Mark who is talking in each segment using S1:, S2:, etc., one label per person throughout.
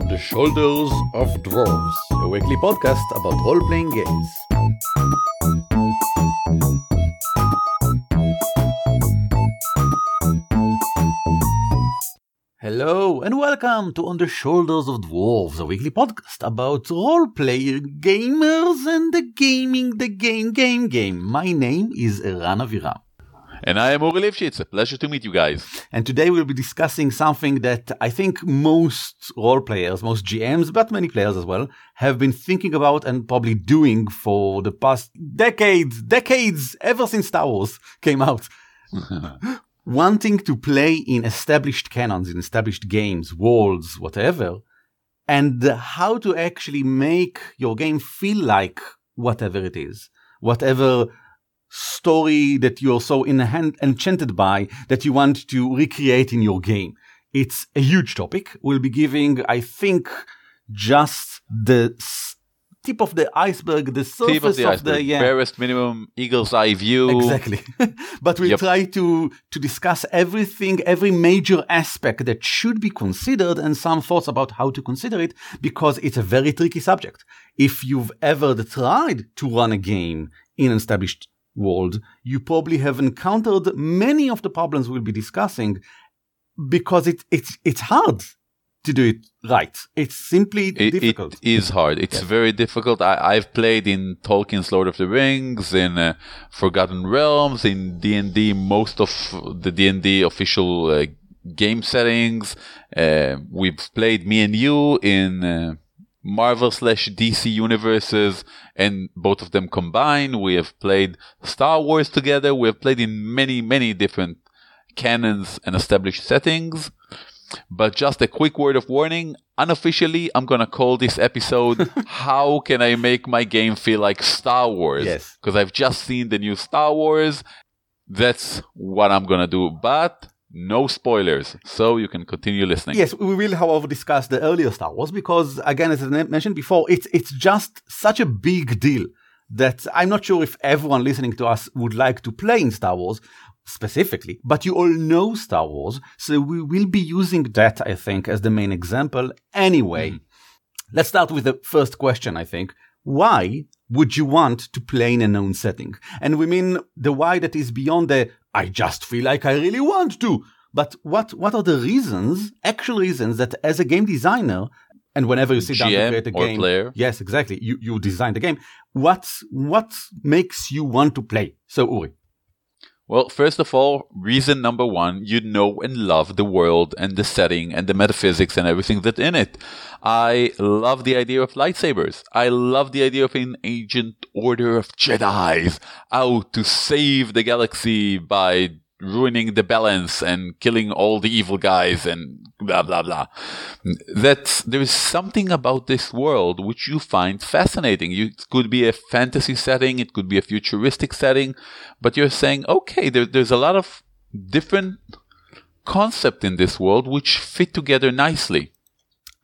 S1: On the Shoulders of Dwarves, a weekly podcast about role playing games. Hello and welcome to On the Shoulders of Dwarves, a weekly podcast about role playing gamers and the gaming the game game game. My name is Eran Aviram.
S2: And I am Uri Lifshitz. A pleasure to meet you guys.
S1: And today we'll be discussing something that I think most role players, most GMs, but many players as well, have been thinking about and probably doing for the past decades, decades, ever since Star Wars came out. Wanting to play in established canons, in established games, worlds, whatever, and how to actually make your game feel like whatever it is, whatever story that you're so enchanted by that you want to recreate in your game. It's a huge topic. We'll be giving, I think, just the tip of the iceberg, the surface
S2: tip of the,
S1: of
S2: iceberg.
S1: the yeah.
S2: barest minimum eagle's eye view.
S1: Exactly. but we'll
S2: Yep.
S1: try to to discuss everything, every major aspect that should be considered and some thoughts about how to consider it because it's a very tricky subject. If you've ever tried to run a game in an established world, you probably have encountered many of the problems we'll be discussing because it, it's, it's hard to do it right. It's simply
S2: It,
S1: difficult.
S2: it is hard. It's very difficult. I, I've played in Tolkien's Lord of the Rings, in uh, Forgotten Realms, in D and D. Most of the D and D official uh, game settings. Uh, we've played me and you in uh, Marvel slash DC universes, and both of them combined. We have played Star Wars together. We have played in many, many different canons and established settings. But just a quick word of warning unofficially, I'm gonna call this episode How Can I Make My Game Feel Like Star Wars?
S1: Yes.
S2: Because I've just seen the new Star Wars. That's what I'm gonna do. But no spoilers. So you can continue listening.
S1: Yes, we will, however, discuss the earlier Star Wars because, again, as I mentioned before, it's it's just such a big deal that I'm not sure if everyone listening to us would like to play in Star Wars specifically, but you all know Star Wars, so we will be using that, I think, as the main example anyway. Mm-hmm. Let's start with the first question, I think. Why would you want to play in a known setting? And we mean the why that is beyond the I just feel like I really want to. But what, what are the reasons, actual reasons that as a game designer, and whenever you sit down to create a game,
S2: player.
S1: yes, exactly, you, you design the game. What, what makes you want to play? So Uri.
S2: Well, first of all, reason number one, you know and love the world and the setting and the metaphysics and everything that's in it. I love the idea of lightsabers. I love the idea of an ancient order of Jedi's out to save the galaxy by ruining the balance and killing all the evil guys and blah blah blah. That's there is something about this world which you find fascinating. You, it could be a fantasy setting, it could be a futuristic setting, but you're saying, okay, there, there's a lot of different concept in this world which fit together nicely.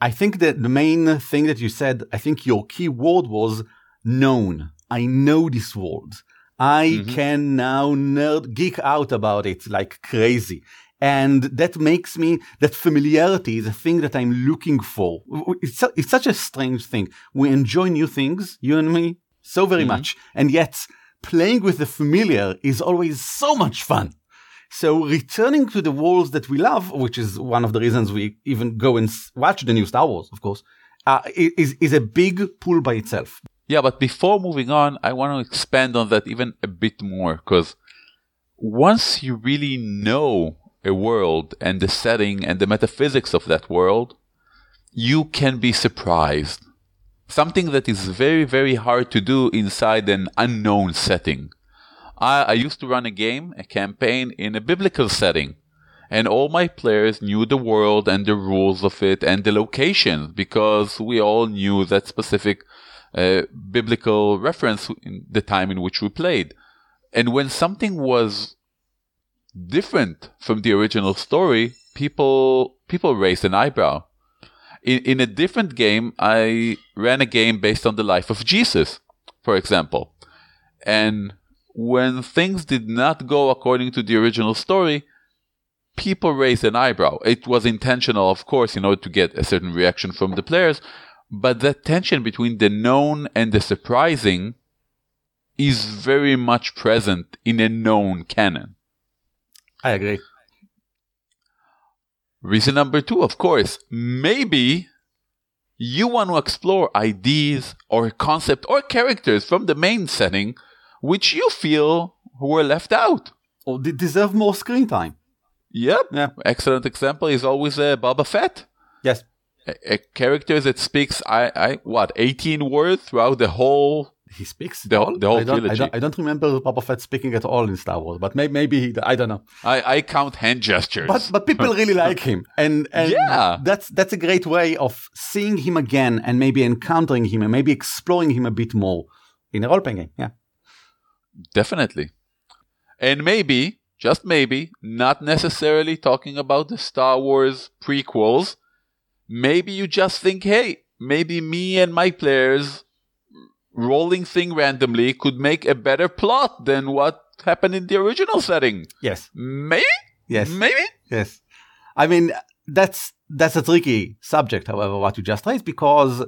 S1: I think that the main thing that you said, I think your key word was known. I know this world. I can now nerd geek out about it like crazy. And that makes me, that familiarity is a thing that I'm looking for. It's, it's such a strange thing. We enjoy new things, you and me, so very much. And yet playing with the familiar is always so much fun. So returning to the worlds that we love, which is one of the reasons we even go and watch the new Star Wars, of course, uh, is, is a big pull by itself.
S2: Yeah, but before moving on, I want to expand on that even a bit more because once you really know a world and the setting and the metaphysics of that world, you can be surprised. Something that is very, very hard to do inside an unknown setting. I, I used to run a game, a campaign in a biblical setting. And all my players knew the world and the rules of it and the locations because we all knew that specific biblical reference in the time in which we played. And when something was different from the original story, people people raised an eyebrow. In, in a different game, I ran a game based on the life of Jesus, for example. And when things did not go according to the original story, people raised an eyebrow. It was intentional, of course, in order to get a certain reaction from the players, but that tension between the known and the surprising is very much present in a known canon.
S1: I agree.
S2: Reason number two, of course, maybe you want to explore ideas or concept or characters from the main setting which you feel were left out.
S1: Or they deserve more screen time.
S2: Yep.
S1: Yeah.
S2: Excellent example is always uh, Boba Fett.
S1: Yes.
S2: A, a character that speaks, I, I, what, 18 words throughout the whole
S1: He speaks
S2: The-
S1: at
S2: the whole
S1: I don't, I
S2: trilogy.
S1: don't, I don't remember Boba Fett speaking at all in Star Wars, but maybe, maybe he, I don't know.
S2: I, I count hand gestures.
S1: But but people really like him, and and
S2: Yeah.
S1: that's that's a great way of seeing him again, and maybe encountering him, and maybe exploring him a bit more in a role playing game. Yeah,
S2: Definitely. And maybe, just maybe, not necessarily talking about the Star Wars prequels. Maybe you just think, hey, maybe me and my players rolling thing randomly could make a better plot than what happened in the original setting.
S1: yes,
S2: Maybe?
S1: yes,
S2: Maybe?
S1: yes. I mean, that's that's a tricky subject, however, what you just raised, because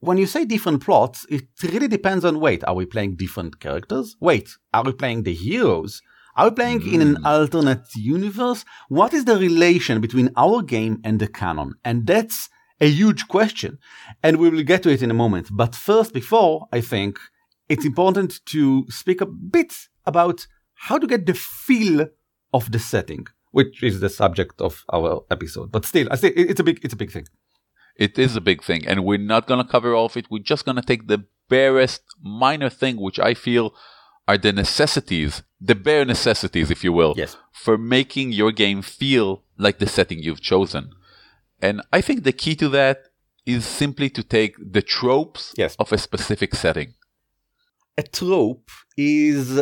S1: when you say different plots, it really depends on wait, are we playing different characters? Wait, are we playing the heroes? Are we playing in an hmm. alternate universe? What is the relation between our game and the canon? And that's a huge question. And we will get to it in a moment. But first, before, I think it's important to speak a bit about how to get the feel of the setting, which is the subject of our episode. But still, I say it's a big, it's a big thing.
S2: It is a big thing, and we're not going to cover all of it. We're just going to take the barest minor thing, which I feel are the necessities, the bare necessities, if you will,
S1: Yes.
S2: for making your game feel like the setting you've chosen. And I think the key to that is simply to take the tropes
S1: Yes.
S2: of a specific setting.
S1: a trope is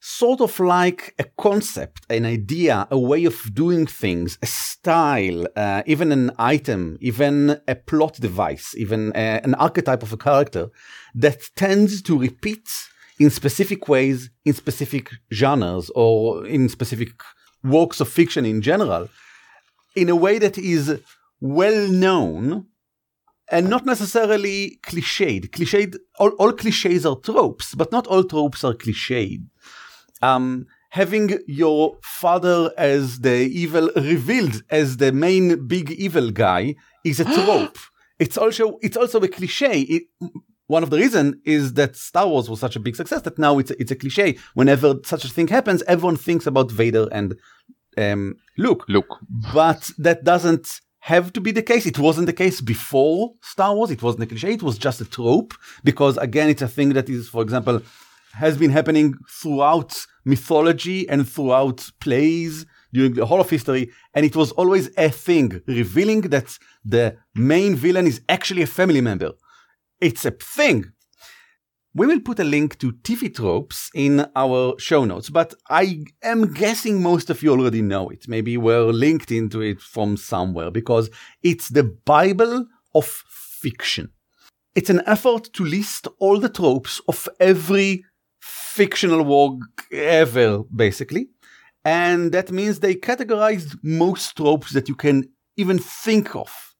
S1: sort of like a concept, an idea, a way of doing things, a style, uh, even an item, even a plot device, even uh, an archetype of a character that tends to repeat in specific ways, in specific genres, or in specific works of fiction in general, in a way that is well known and not necessarily cliched. Cliched, all, all cliches are tropes, but not all tropes are cliched. Um, having your father as the evil revealed as the main big evil guy is a trope. it's also it's also a cliche. It, one of the reason is that Star Wars was such a big success that now it's a, it's a cliche. Whenever such a thing happens, everyone thinks about Vader and um, Luke
S2: Look,
S1: but that doesn't have to be the case. It wasn't the case before Star Wars. It wasn't a cliche. It was just a trope because again, it's a thing that is, for example, has been happening throughout mythology and throughout plays during the whole of history. And it was always a thing revealing that the main villain is actually a family member. It's a thing. We will put a link to TV tropes in our show notes, but I am guessing most of you already know it. Maybe we're linked into it from somewhere because it's the Bible of fiction. It's an effort to list all the tropes of every fictional work ever, basically. And that means they categorized most tropes that you can even think of.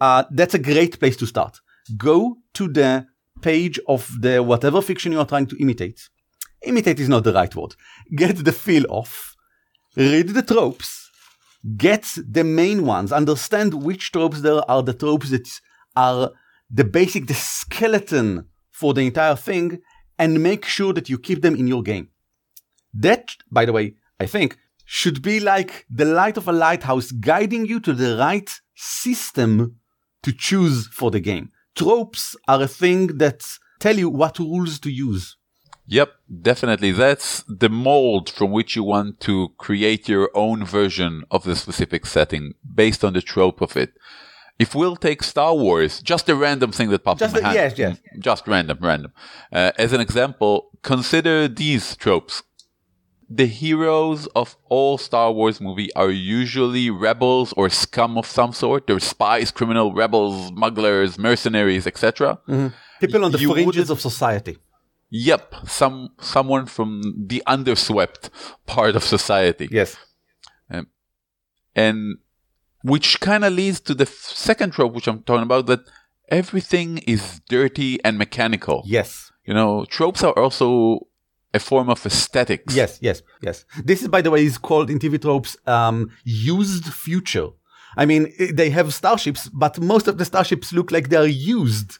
S1: Uh, that's a great place to start. Go to the page of the whatever fiction you are trying to imitate. Imitate is not the right word. Get the feel of, read the tropes, get the main ones, understand which tropes there are the tropes that are the basic, the skeleton for the entire thing, and make sure that you keep them in your game. That, by the way, I think, should be like the light of a lighthouse guiding you to the right system to choose for the game. Tropes are a thing that tell you what rules to use.
S2: Yep, definitely. That's the mold from which you want to create your own version of the specific setting based on the trope of it. If we'll take Star Wars, just a random thing that pops
S1: Just
S2: in my
S1: a-
S2: hand.
S1: yes, yes.
S2: Just random, random. Uh, as an example, consider these tropes. The heroes of all Star Wars movie are usually rebels or scum of some sort. They're spies, criminal, rebels, smugglers, mercenaries, etc. Mm-hmm.
S1: People on the
S2: You
S1: fringes of society.
S2: Yep, some someone from the underswept part of society.
S1: Yes.
S2: Um, and which kind of leads to the second trope, which I'm talking about, that everything is dirty and mechanical.
S1: Yes.
S2: You know, tropes are also a form of aesthetics.
S1: Yes, yes, yes. This is, by the way, is called in TV tropes um, used future. I mean, they have starships, but most of the starships look like they are used.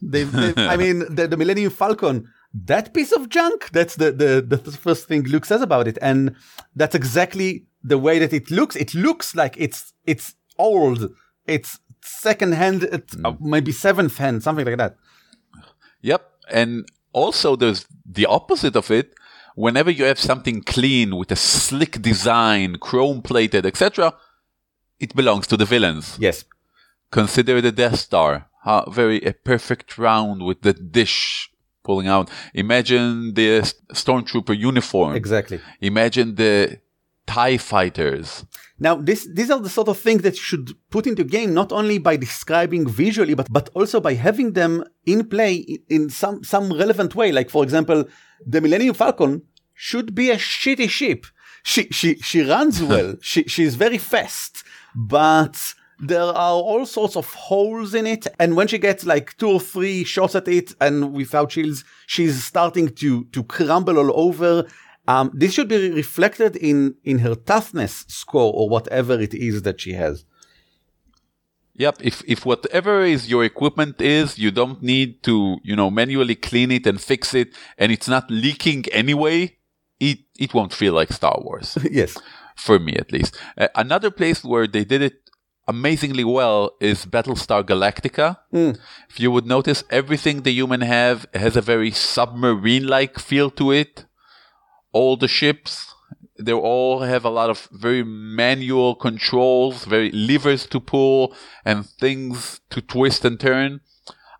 S1: They, they I mean, the, the Millennium Falcon, that piece of junk. That's the, the the first thing Luke says about it, and that's exactly the way that it looks. It looks like it's it's old. It's second hand, it's, uh, maybe seventh hand, something like that.
S2: Yep. And also there's the opposite of it. Whenever you have something clean with a slick design, chrome plated, etc., it belongs to the villains.
S1: Yes,
S2: Consider the Death Star. How very a perfect round with the dish pulling out. Imagine the stormtrooper uniform.
S1: exactly.
S2: Imagine the TIE fighters.
S1: Now, this, these are the sort of things that you should put into game, not only by describing visually, but, but also by having them in play in some, some relevant way. Like, for example, the Millennium Falcon should be a shitty ship. She, she, she runs well. she, she's very fast, but there are all sorts of holes in it. And when she gets like two or three shots at it and without shields, she's starting to, to crumble all over. Um, this should be reflected in, in her toughness score or whatever it is that she has.
S2: Yep. If if whatever is your equipment is, you don't need to, you know, manually clean it and fix it, and it's not leaking anyway. It it won't feel like Star Wars
S1: yes.
S2: for me, at least. Uh, another place where they did it amazingly well is Battlestar Galactica. If you would notice, everything the human have has a very submarine-like feel to it. All the ships, they all have a lot of very manual controls, very levers to pull and things to twist and turn.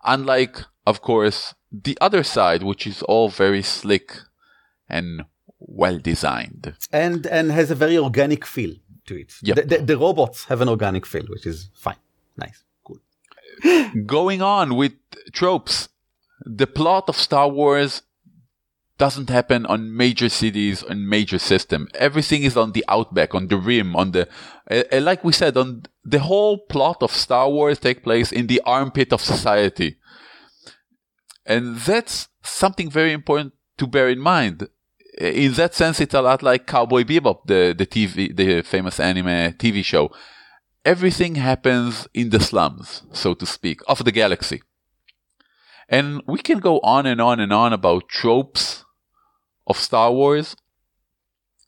S2: Unlike, of course, the other side, which is all very slick and well designed.
S1: And, and has a very organic feel to it.
S2: Yep.
S1: The, the, the robots have an organic feel, which is fine. Nice. Cool.
S2: Going on with tropes, the plot of Star Wars doesn't happen on major cities and major system. Everything is on the outback, on the rim, on the, uh, like we said, on the whole plot of Star Wars take place in the armpit of society. And that's something very important to bear in mind. In that sense, it's a lot like Cowboy Bebop, the, the TV, the famous anime TV show. Everything happens in the slums, so to speak, of the galaxy. And we can go on and on and on about tropes of Star Wars,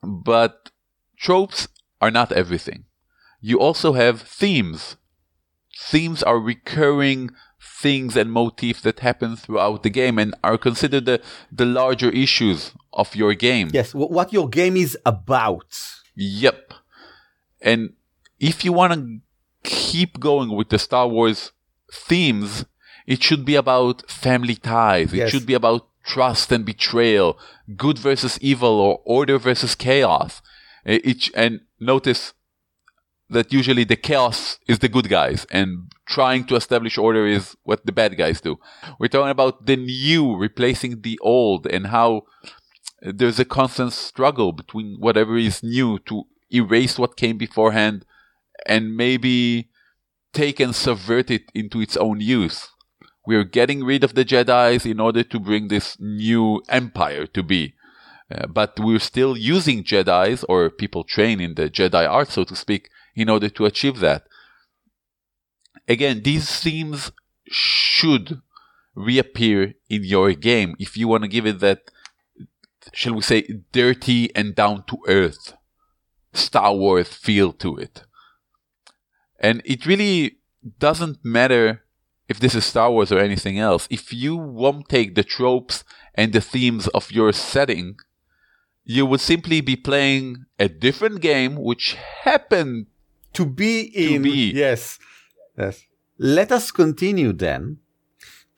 S2: but tropes are not everything. You also have themes. Themes are recurring things and motifs that happen throughout the game and are considered the, the larger issues of your game.
S1: Yes. what your game is about.
S2: Yep. And if you want to keep going with the Star Wars themes, it should be about family ties. It should be about trust and betrayal, good versus evil, or order versus chaos. It, and notice that usually the chaos is the good guys, and trying to establish order is what the bad guys do. We're talking about the new replacing the old, and how there's a constant struggle between whatever is new to erase what came beforehand and maybe take and subvert it into its own use. We're getting rid of the Jedi's in order to bring this new empire to be. Uh, but we're still using Jedi's or people trained in the Jedi art, so to speak, in order to achieve that. Again, these themes should reappear in your game if you want to give it that, shall we say, dirty and down to earth Star Wars feel to it. And it really doesn't matter if this is Star Wars or anything else. If you won't take the tropes and the themes of your setting, you would simply be playing a different game which happened
S1: To be in.
S2: be.
S1: Yes. Yes. Let us continue then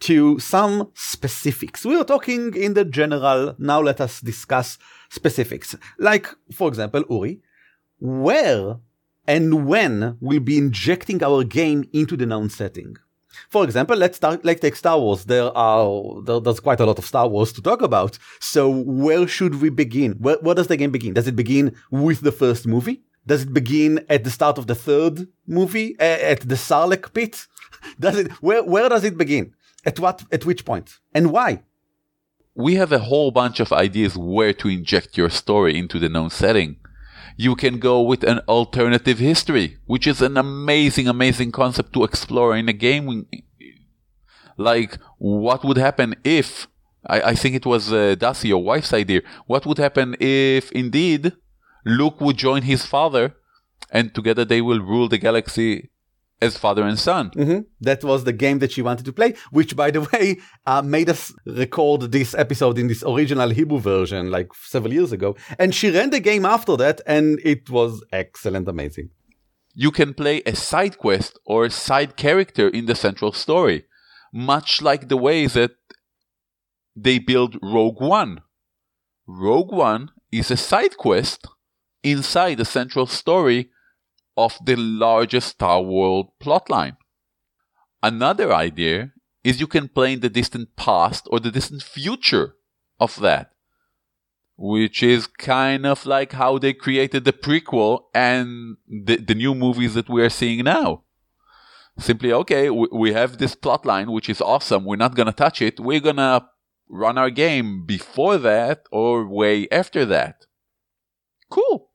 S1: to some specifics. We are talking in the general. Now let us discuss specifics. Like, for example, Uri, where and when we'll be injecting our game into the known setting. For example, let's start, let's take Star Wars. There are, there, there's quite a lot of Star Wars to talk about. So where should we begin? Where, where does the game begin? Does it begin with the first movie? Does it begin at the start of the third movie, at the Sarlacc pit? Does it? Where where does it begin? At what? At which point? And why?
S2: We have a whole bunch of ideas where to inject your story into the known setting. You can go with an alternative history, which is an amazing, amazing concept to explore in a game. Like, what would happen if I, I think it was uh, Darcy, your wife's idea. What would happen if indeed Luke would join his father and together they will rule the galaxy as father and son.
S1: Mm-hmm. That was the game that she wanted to play, which, by the way, uh, made us record this episode in this original Hebrew version like several years ago. And she ran the game after that, and it was excellent, amazing.
S2: You can play a side quest or a side character in the central story, much like the way that they build Rogue One. Rogue One is a side quest inside the central story of the largest Star Wars plotline. Another idea is you can play in the distant past or the distant future of that, which is kind of like how they created the prequel and the, the new movies that we are seeing now. Simply, okay, we, we have this plotline, which is awesome. We're not going to touch it. We're going to run our game before that or way after that. Cool.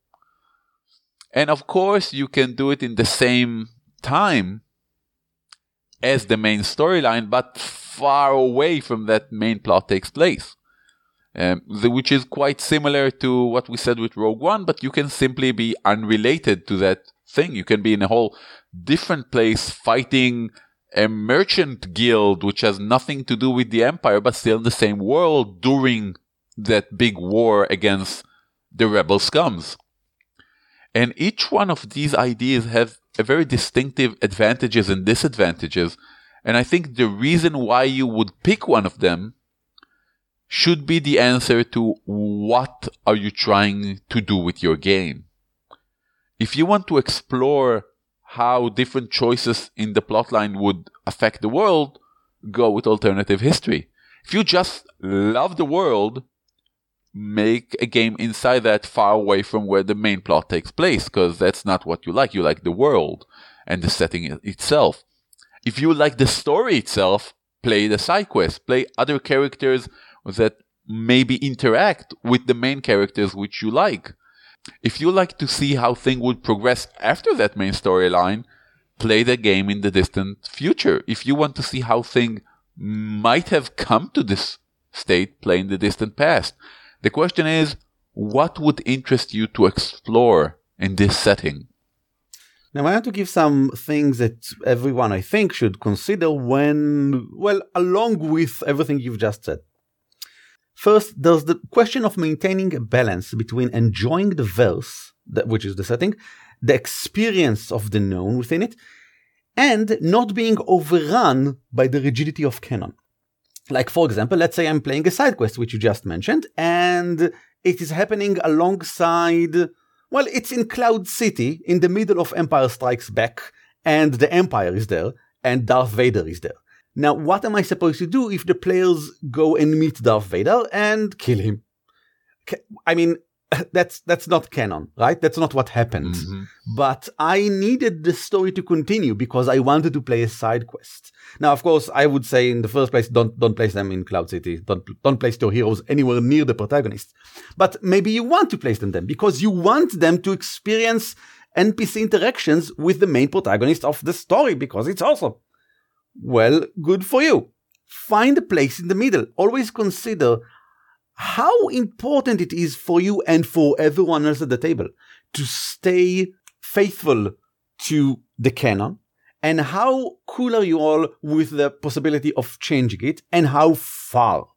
S2: And of course, you can do it in the same time as the main storyline, but far away from that main plot takes place. Um, the, which is quite similar to what we said with Rogue One, but you can simply be unrelated to that thing. You can be in a whole different place fighting a merchant guild which has nothing to do with the empire but still in the same world during that big war against the rebel scums. And each one of these ideas have a very distinctive advantages and disadvantages. And I think the reason why you would pick one of them should be the answer to what are you trying to do with your game. If you want to explore how different choices in the plotline would affect the world, go with alternative history. If you just love the world, make a game inside that far away from where the main plot takes place, because that's not what you like. You like the world and the setting itself. If you like the story itself, play the side quest, play other characters that maybe interact with the main characters which you like. If you like to see how things would progress after that main storyline, play the game in the distant future. If you want to see how things might have come to this state, play in the distant past. The question is, what would interest you to explore in this setting?
S1: Now, I want to give some things that everyone, I think, should consider when, well, along with everything you've just said. First, there's the question of maintaining a balance between enjoying the verse, which is the setting, the experience of the known within it, and not being overrun by the rigidity of canon. Like, for example, let's say I'm playing a side quest, which you just mentioned, and it is happening alongside, well, it's in Cloud City, in the middle of Empire Strikes Back, and the Empire is there, and Darth Vader is there. Now, what am I supposed to do if the players go and meet Darth Vader and kill him? I mean, that's that's not canon, right? That's not what happened. Mm-hmm. But I needed the story to continue because I wanted to play a side quest. Now, of course, I would say in the first place, don't don't place them in Cloud City. Don't don't place your heroes anywhere near the protagonist. But maybe you want to place them then because you want them to experience NPC interactions with the main protagonist of the story because it's awesome. Well, good for you. Find a place in the middle. Always consider how important it is for you and for everyone else at the table to stay faithful to the canon and how cool are you all with the possibility of changing it and how far.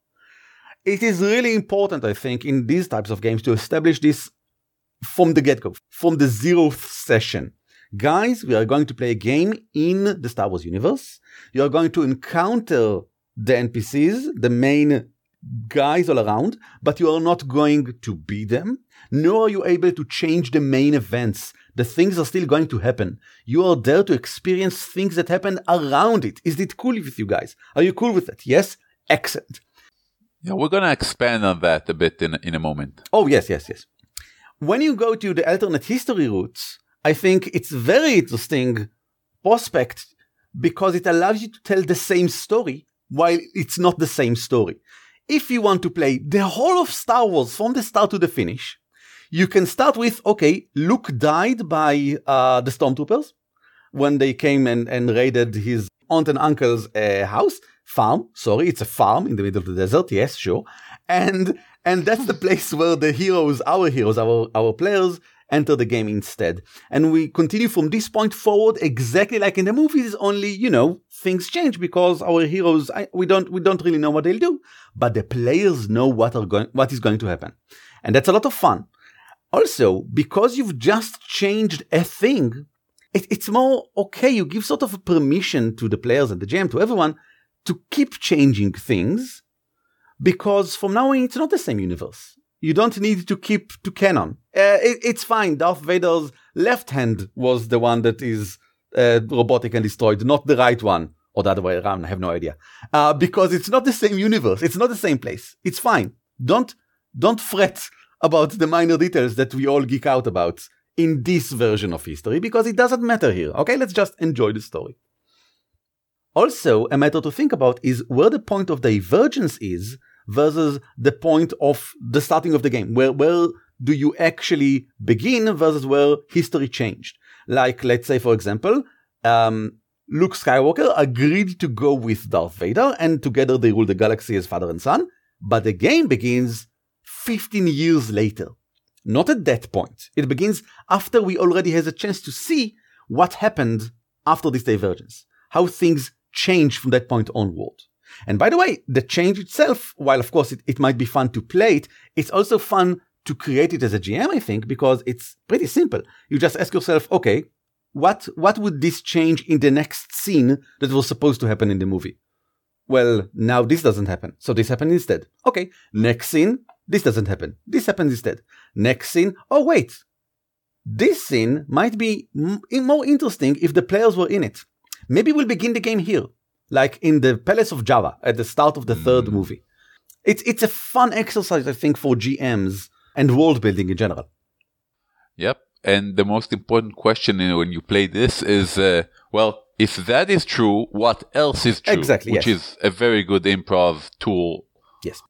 S1: It is really important, I think, in these types of games to establish this from the get-go, from the zeroth session. Guys, we are going to play a game in the Star Wars universe. You are going to encounter the NPCs, the main guys all around, but you are not going to be them, nor are you able to change the main events. The things are still going to happen. You are there to experience things that happen around it. Is it cool with you guys? Are you cool with it? Yes? Excellent.
S2: Yeah, we're going to expand on that a bit in, in a moment.
S1: Oh, yes, yes, yes. when you go to the alternate history routes, I think it's very interesting prospect because it allows you to tell the same story while it's not the same story. If you want to play the whole of Star Wars from the start to the finish, you can start with, okay, Luke died by uh, the stormtroopers when they came and, and raided his aunt and uncle's uh, house farm. Sorry, it's a farm in the middle of the desert. Yes, sure. And and that's the place where the heroes, our heroes, our our players, enter the game instead. And we continue from this point forward exactly like in the movies. Only you know things change because our heroes I, we don't we don't really know what they'll do, but the players know what are going what is going to happen, and that's a lot of fun. Also, because you've just changed a thing, it, it's more okay. You give sort of a permission to the players and the GM to everyone to keep changing things because from now on it's not the same universe. You don't need to keep to canon. Uh, it, it's fine. Darth Vader's left hand was the one that is uh, robotic and destroyed, not the right one. Or the other way around, I have no idea. Uh, because it's not the same universe. It's not the same place. It's fine. Don't, don't fret about the minor details that we all geek out about in this version of history because it doesn't matter here. Okay, let's just enjoy the story. Also, a matter to think about is where the point of divergence is versus the point of the starting of the game. Where, where do you actually begin versus where history changed? Like, let's say, for example, um, Luke Skywalker agreed to go with Darth Vader and together they rule the galaxy as father and son, but the game begins 15 years later. Not at that point. It begins after we already has a chance to see what happened after this divergence. How things change from that point onward. And by the way, the change itself, while of course it, it might be fun to play it, it's also fun to create it as a GM, I think, because it's pretty simple. You just ask yourself, okay, what, what would this change in the next scene that was supposed to happen in the movie? Well, now this doesn't happen. So this happened instead. Okay. Next scene, this doesn't happen. This happens instead. Next scene, oh wait. This scene might be m- more interesting if the players were in it. Maybe we'll begin the game here, like in the Palace of Jabba at the start of the mm. third movie. It's it's a fun exercise, I think, for GMs and world building in general.
S2: Yep, and the most important question when you play this is, uh, well, if that is true, what else is true?
S1: Exactly,
S2: which
S1: yes.
S2: is a very good improv tool.
S1: Yes.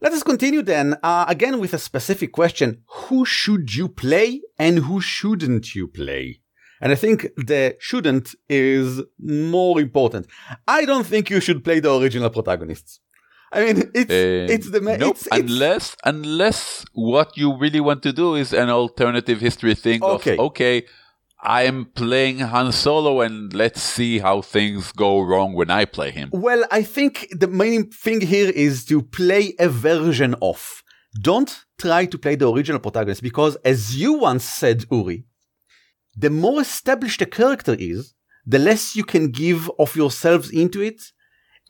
S1: Let us continue then, uh, again with a specific question. Who should you play and who shouldn't you play? And I think the shouldn't is more important. I don't think you should play the original protagonists. I mean, it's
S2: Uh,
S1: it's the ma-
S2: nope.
S1: it's, it's
S2: unless unless what you really want to do is an alternative history thing
S1: Okay.
S2: of okay, I'm playing Han Solo and let's see how things go wrong when I play him.
S1: Well, I think the main thing here is to play a version of. Don't try to play the original protagonist because, as you once said, Uri, the more established a character is, the less you can give of yourselves into it.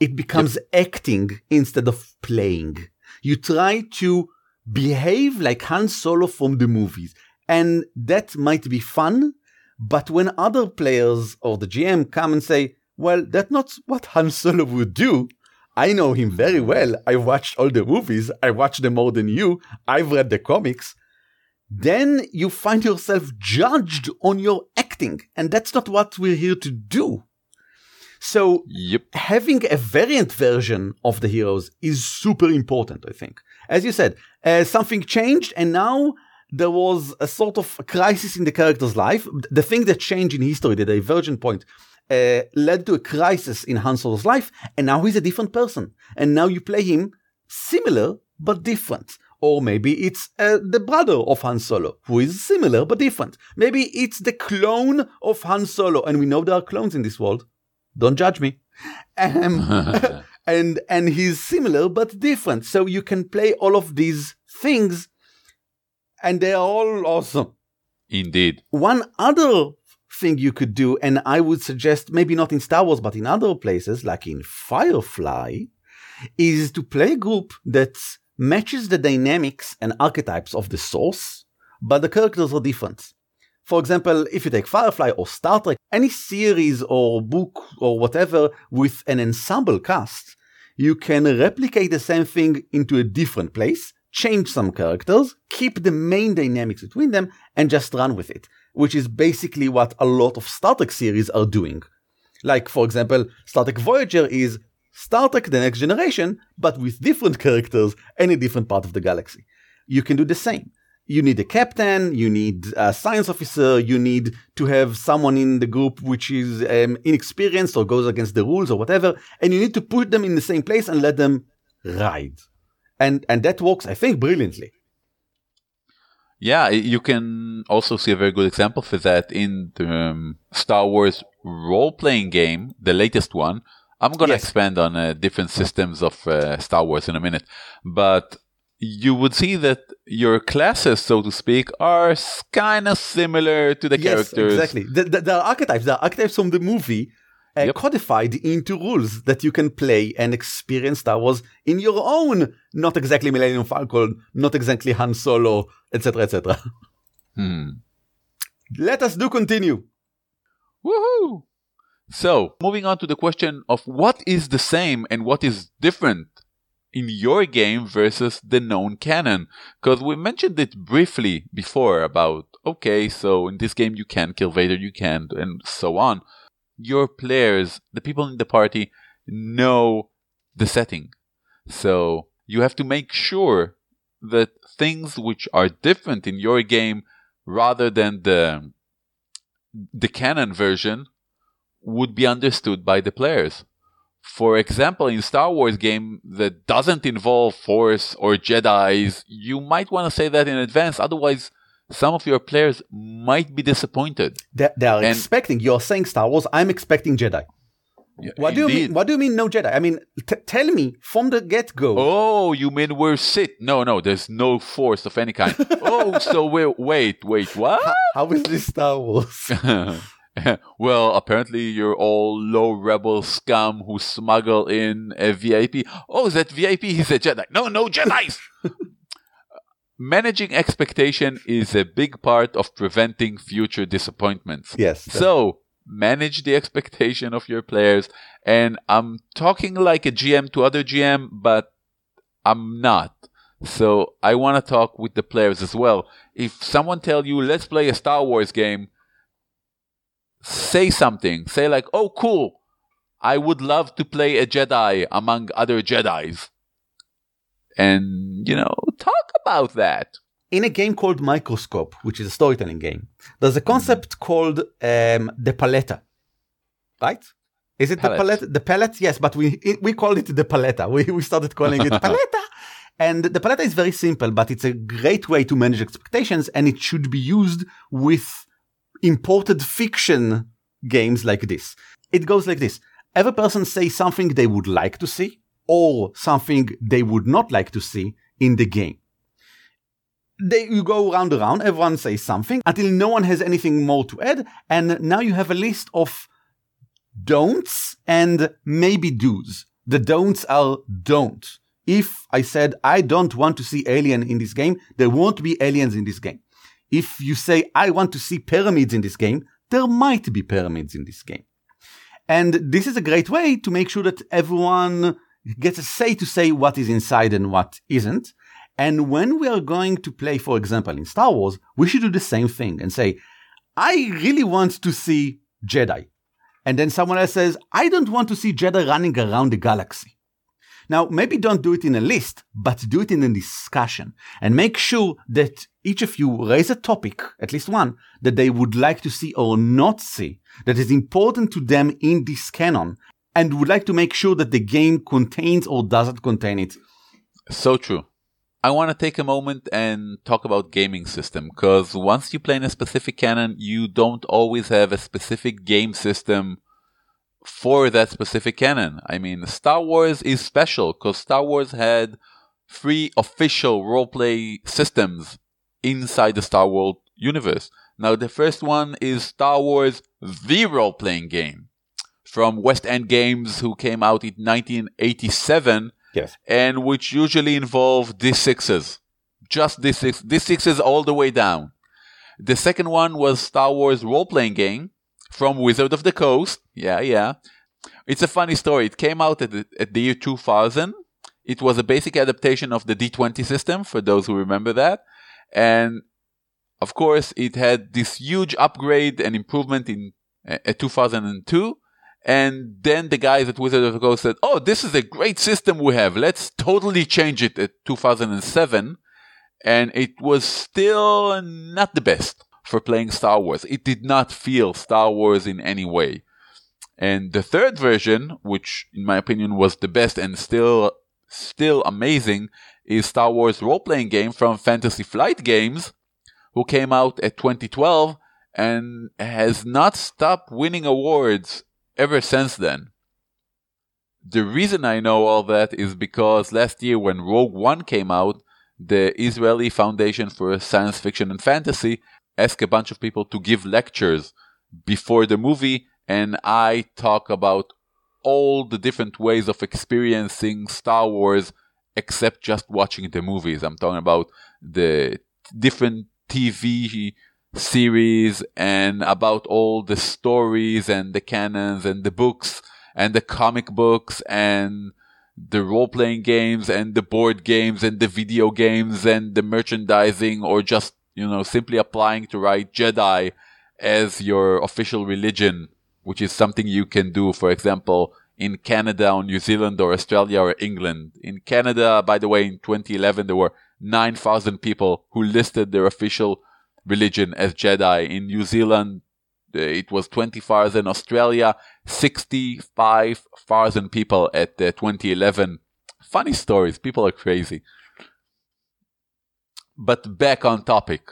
S1: It becomes acting instead of playing. You try to behave like Han Solo from the movies, and that might be fun. But when other players or the GM come and say, well, that's not what Han Solo would do. I know him very well. I watched all the movies. I watched them more than you. I've read the comics. Then you find yourself judged on your acting. And that's not what we're here to do. So
S2: Yep.
S1: having a variant version of the heroes is super important, I think. As you said, uh, something changed and now there was a sort of a crisis in the character's life. The thing that changed in history, the divergent point, uh, led to a crisis in Han Solo's life, and now he's a different person. And now you play him similar but different. Or maybe it's uh, the brother of Han Solo, who is similar but different. Maybe it's the clone of Han Solo, and we know there are clones in this world. Don't judge me. Um, and and he's similar but different. So you can play all of these things, and they are all awesome.
S2: Indeed.
S1: One other thing you could do, and I would suggest maybe not in Star Wars, but in other places, like in Firefly, is to play a group that matches the dynamics and archetypes of the source, but the characters are different. For example, if you take Firefly or Star Trek, any series or book or whatever with an ensemble cast, you can replicate the same thing into a different place, change some characters, keep the main dynamics between them, and just run with it, which is basically what a lot of Star Trek series are doing. Like, for example, Star Trek Voyager is Star Trek The Next Generation, but with different characters and a different part of the galaxy. You can do the same. You need a captain, you need a science officer, you need to have someone in the group which is um, inexperienced or goes against the rules or whatever, and you need to put them in the same place and let them ride. And, and that works, I think, brilliantly.
S2: Yeah, you can also see a very good example for that in the um, Star Wars role playing game, the latest one. I'm going to yes. expand on uh, different systems of uh, Star Wars in a minute, but you would see that your classes, so to speak, are kind of similar to the yes, characters.
S1: Exactly. The, the, the, archetypes, the archetypes from the movie, uh, yep. codified into rules that you can play and experience Star Wars in your own, not exactly Millennium Falcon, not exactly Han Solo, etc., etc.
S2: Hmm.
S1: Let us do continue.
S2: Woohoo! So, moving on to the question of what is the same and what is different in your game versus the known canon. Because we mentioned it briefly before about, okay, so in this game you can kill Vader, you can, and so on. Your players, the people in the party, know the setting. So you have to make sure that things which are different in your game rather than the the canon version would be understood by the players. For example, in Star Wars game that doesn't involve Force or Jedi's, you might want to say that in advance. Otherwise, some of your players might be disappointed.
S1: They, they are and expecting. You're saying Star Wars. I'm expecting Jedi. Yeah, what do you mean? What do you mean no Jedi? I mean, t- tell me from the get go.
S2: Oh, you mean we're Sith? No, no, there's no Force of any kind. oh, so we're wait, wait, what?
S1: How, how is this Star Wars?
S2: well, apparently you're all low rebel scum who smuggle in a VIP. Oh, is that VIP? He's a Jedi. No, no Jedi's. Managing expectation is a big part of preventing future disappointments.
S1: Yes.
S2: So manage the expectation of your players. And I'm talking like a GM to other GM, but I'm not. So I want to talk with the players as well. If someone tell you, let's play a Star Wars game, say something. Say like, "Oh, cool! I would love to play a Jedi among other Jedi's," and you know, talk about that.
S1: In a game called Microscope, which is a storytelling game, there's a concept mm-hmm. called um, the paletta, right? Is it palette. the palette? The palette, yes, but we we call it the paletta. We we started calling it paletta. And the paletta is very simple, but it's a great way to manage expectations and it should be used with imported fiction games like this. It goes like this. Every person says something they would like to see or something they would not like to see in the game. They, you go round around, everyone says something until no one has anything more to add. And now you have a list of don'ts and maybe do's. The don'ts are don't. If I said I don't want to see alien in this game, there won't be aliens in this game. If you say, I want to see pyramids in this game, there might be pyramids in this game. And this is a great way to make sure that everyone gets a say to say what is inside and what isn't. And when we are going to play, for example, in Star Wars, we should do the same thing and say, I really want to see Jedi. And then someone else says, I don't want to see Jedi running around the galaxy. Now, maybe don't do it in a list, but do it in a discussion and make sure that each of you raise a topic, at least one, that they would like to see or not see, that is important to them in this canon, and would like to make sure that the game contains or doesn't contain it.
S2: So true. I want to take a moment and talk about gaming system because once you play in a specific canon, you don't always have a specific game system for that specific canon. I mean, Star Wars is special because Star Wars had three official roleplay systems inside the Star Wars universe. Now, the first one is Star Wars The Role Playing Game from West End Games, who came out in 1987.
S1: Yes.
S2: And which usually involve D6s. Just D6, D6s all the way down. The second one was Star Wars Role Playing Game, from Wizard of the Coast. Yeah, yeah. It's a funny story. It came out at the, at the year 2000. it was a basic adaptation of the D20 system for those who remember that. And of course, it had this huge upgrade and improvement in uh, 2002. And then the guys at Wizard of the Coast said, Oh, this is a great system we have. Let's totally change it at 2007. And it was still not the best for playing Star Wars. It did not feel Star Wars in any way. And the third version, which in my opinion was the best and still still amazing, is Star Wars role-playing game from Fantasy Flight Games, who came out at 2012 and has not stopped winning awards ever since then. The reason I know all that is because last year when Rogue One came out, the Israeli Foundation for Science Fiction and Fantasy asked a bunch of people to give lectures before the movie, and I talk about all the different ways of experiencing Star Wars except just watching the movies. I'm talking about the different TV series and about all the stories and the canons and the books and the comic books and the role playing games and the board games and the video games and the merchandising or just, you know, simply applying to write Jedi as your official religion, which is something you can do, for example, in Canada or New Zealand or Australia or England. In Canada, by the way, in 2011, there were 9,000 people who listed their official religion as Jedi. In New Zealand, uh, it was 20,000. Australia, 65,000 people at the 2011. Funny stories. People are crazy. But back on topic.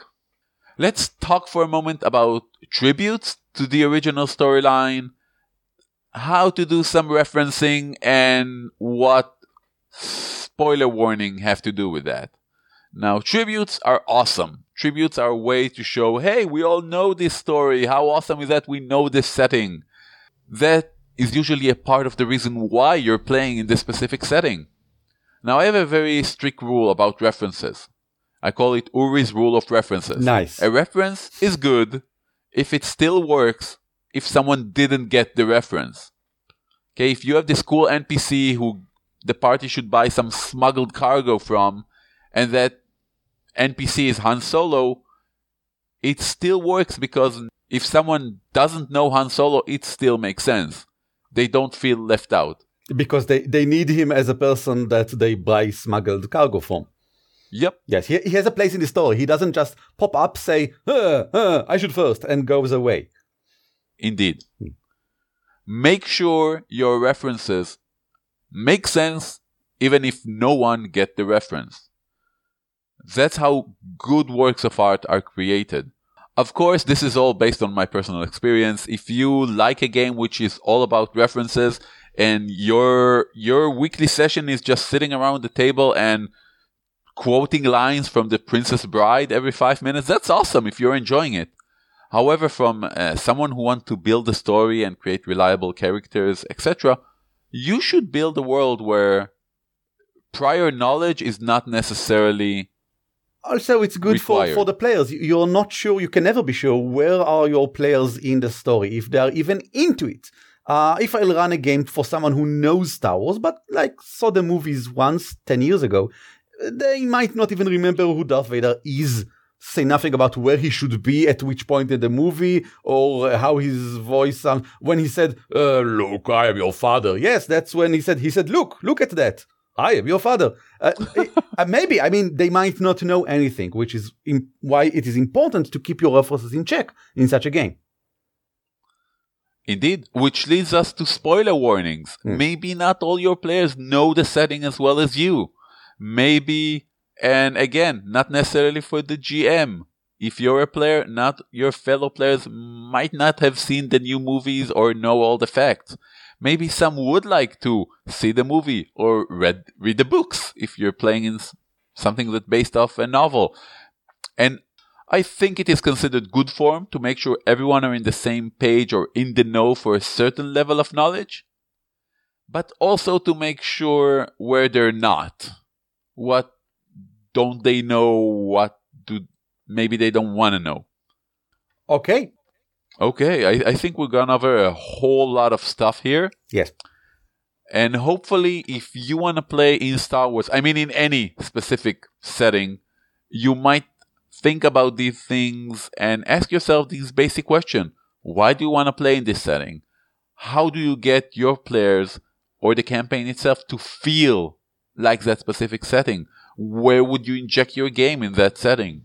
S2: Let's talk for a moment about tributes to the original storyline, how to do some referencing, and what spoiler warning have to do with that. Now, tributes are awesome. Tributes are a way to show, hey, we all know this story. How awesome is that we know this setting? That is usually a part of the reason why you're playing in this specific setting. Now, I have a very strict rule about references. I call it Uri's rule of references.
S1: Nice.
S2: A reference is good if it still works if someone didn't get the reference. Okay, if you have this cool NPC who the party should buy some smuggled cargo from, and that NPC is Han Solo, it still works because if someone doesn't know Han Solo, it still makes sense. They don't feel left out.
S1: Because they, they need him as a person that they buy smuggled cargo from.
S2: Yep.
S1: Yes, he, he has a place in the story. He doesn't just pop up, say, uh, uh, I should first, and goes away.
S2: Indeed. Hmm. Make sure your references make sense even if no one get the reference. That's how good works of art are created. Of course, this is all based on my personal experience. If you like a game which is all about references and your your weekly session is just sitting around the table and quoting lines from the Princess Bride every 5 minutes, that's awesome if you're enjoying it. However, from uh, someone who wants to build a story and create reliable characters, etc., you should build a world where prior knowledge is not necessarily
S1: also it's good for, for the players. You're not sure you can never be sure where are your players in the story if they are even into it. Uh, if i'll run a game for someone who knows star wars but like saw the movies once 10 years ago they might not even remember who darth vader is say nothing about where he should be at which point in the movie or how his voice sounds when he said uh, look i am your father yes that's when he said he said look look at that I am your father. Uh, uh, maybe, I mean, they might not know anything, which is why it is important to keep your references in check in such a game.
S2: Indeed, which leads us to spoiler warnings. Hmm. Maybe not all your players know the setting as well as you. Maybe, and again, not necessarily for the GM. If you're a player, not your fellow players might not have seen the new movies or know all the facts. Maybe some would like to see the movie or read read the books if you're playing in something that's based off a novel. And I think it is considered good form to make sure everyone are in the same page or in the know for a certain level of knowledge, but also to make sure where they're not. What don't they know? What do maybe they don't want to know?
S1: Okay,
S2: Okay, I, I think we're gonna over a whole lot of stuff here.
S1: Yes.
S2: And hopefully, if you want to play in Star Wars, I mean, in any specific setting, you might think about these things and ask yourself these basic questions. Why do you want to play in this setting? How do you get your players or the campaign itself to feel like that specific setting? Where would you inject your game in that setting?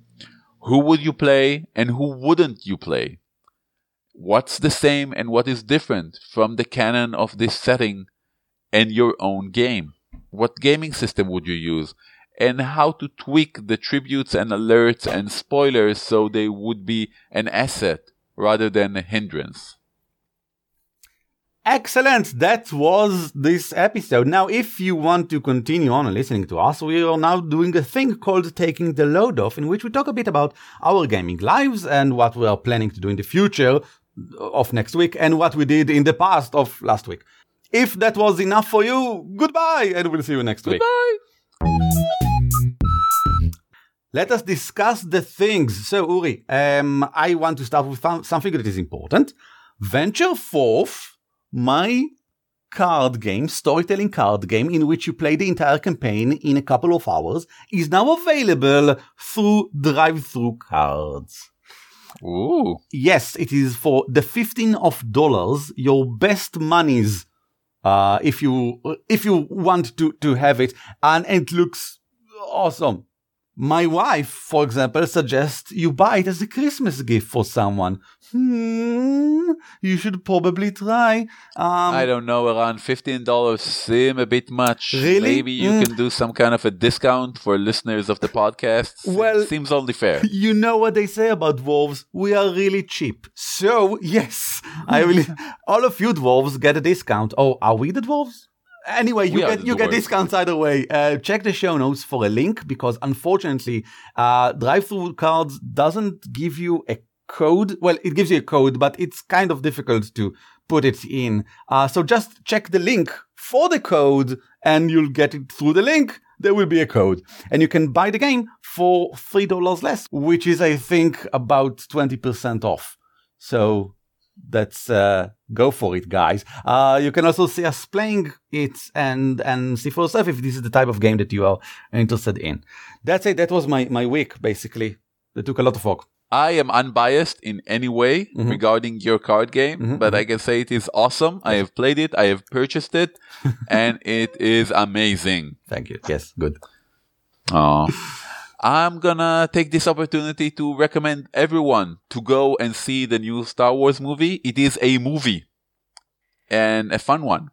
S2: Who would you play and who wouldn't you play? What's the same and what is different from the canon of this setting and your own game? What gaming system would you use? And how to tweak the tributes and alerts and spoilers so they would be an asset rather than a hindrance.
S1: Excellent. That was this episode. Now, if you want to continue on listening to us, we are now doing a thing called Taking the Load Off, in which we talk a bit about our gaming lives and what we are planning to do in the future of next week and what we did in the past of last week. If that was enough for you, goodbye, and we'll see you next week.
S2: Goodbye.
S1: Let us discuss the things. So, Uri, um, I want to start with something that is important. Venture forth my card game, storytelling card game, in which you play the entire campaign in a couple of hours, is now available through DriveThruCards.
S2: Ooh.
S1: Yes, it is for the 15 of dollars, your best monies, uh, if you, if you want to, to have it. And it looks awesome. My wife, for example, suggests you buy it as a Christmas gift for someone. Hmm, you should probably try. Um,
S2: I don't know, around $15 seem a bit much.
S1: Really?
S2: Maybe you
S1: Mm.
S2: can do some kind of a discount for listeners of the podcast.
S1: Well-
S2: seems only fair.
S1: You know what they say about dwarves? We are really cheap. So, yes, I will. all of you dwarves get a discount. Oh, are we the dwarves? Anyway, you
S2: We
S1: get you get discounts either way. Uh, check the show notes for a link because unfortunately, uh, DriveThruCards doesn't give you a code. Well, it gives you a code, but it's kind of difficult to put it in. Uh, so just check the link for the code, and you'll get it through the link. There will be a code, and you can buy the game for three dollars less, which is, I think, about twenty percent off. So that's uh, go for it, guys. Uh, you can also see us playing it and and see for yourself if this is the type of game that you are interested in. That's it. That was my my week basically. That took a lot of work.
S2: I am unbiased in any way
S1: Mhm.
S2: regarding your card game,
S1: Mhm,
S2: but I can say it is awesome. I have played it, I have purchased it, and it is amazing.
S1: Thank you. Yes, good.
S2: Oh. I'm gonna take this opportunity to recommend everyone to go and see the new Star Wars movie. It is a movie and a fun one.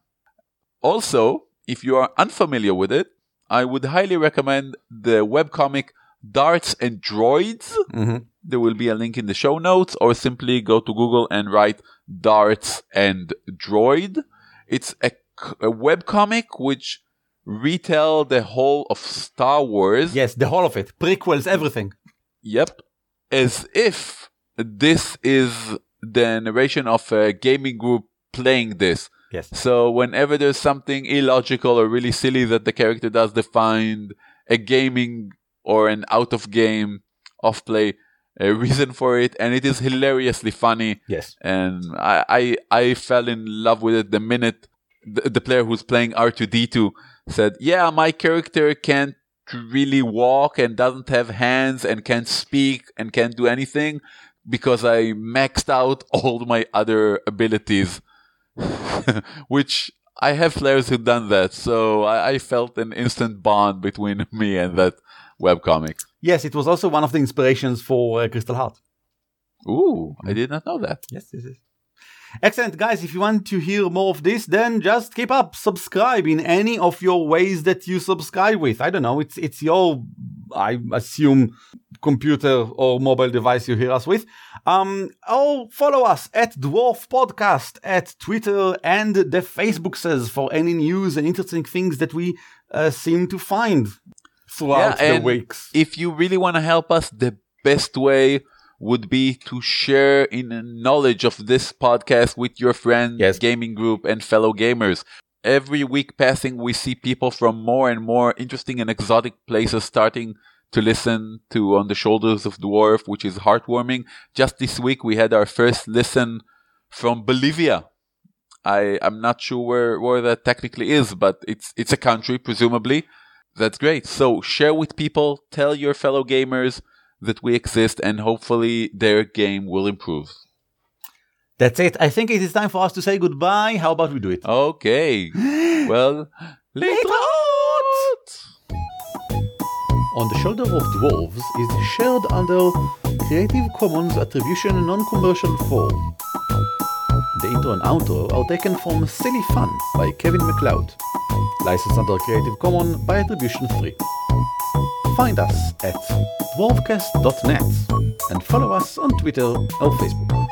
S2: Also, if you are unfamiliar with it, I would highly recommend the webcomic Darths and Droids.
S1: hmm
S2: There will be a link in the show notes, or simply go to Google and write Darths and Droid. It's a, a webcomic which retell the whole of Star Wars.
S1: Yes, the whole of it, prequels, everything.
S2: Yep. As if this is the narration of a gaming group playing this.
S1: Yes.
S2: So whenever there's something illogical or really silly that the character does, they find a gaming or an out of game, off play a reason for it, and it is hilariously funny.
S1: Yes.
S2: And I I, I fell in love with it the minute the, the player who's playing R2D2 said, "Yeah, my character can't really walk and doesn't have hands and can't speak and can't do anything because I maxed out all my other abilities." Which I have players who've done that, so I, I felt an instant bond between me and that webcomic.
S1: Yes, it was also one of the inspirations for uh, Crystal Heart.
S2: Ooh, I did not know that.
S1: Yes, yes, yes. Excellent, guys. If you want to hear more of this, then just keep up, subscribe in any of your ways that you subscribe with. I don't know. It's it's your, I assume, computer or mobile device you hear us with. Um, or follow us at Dwarf Podcast at Twitter and the Facebook says for any news and interesting things that we uh, seem to find throughout
S2: Yeah,
S1: the
S2: and
S1: weeks.
S2: if you really want to help us, the best way would be to share in knowledge of this podcast with your friends,
S1: Yes.
S2: gaming group, and fellow gamers. Every week passing, we see people from more and more interesting and exotic places starting to listen to On the Shoulders of Dwarf, which is heartwarming. Just this week, we had our first listen from Bolivia. I I'm not sure where where that technically is, but it's it's a country presumably. That's great. So share with people, tell your fellow gamers that we exist, and hopefully their game will improve.
S1: That's it. I think it is time for us to say goodbye. How about we do it?
S2: Okay. well, later.
S1: On the Shoulder of Dwarves is shared under Creative Commons Attribution Non-Commercial 4. The intro and outro are taken from Silly Fun by Kevin MacLeod, licensed under Creative Commons by Attribution 3. Find us at dwarfcast.net and follow us on Twitter or Facebook.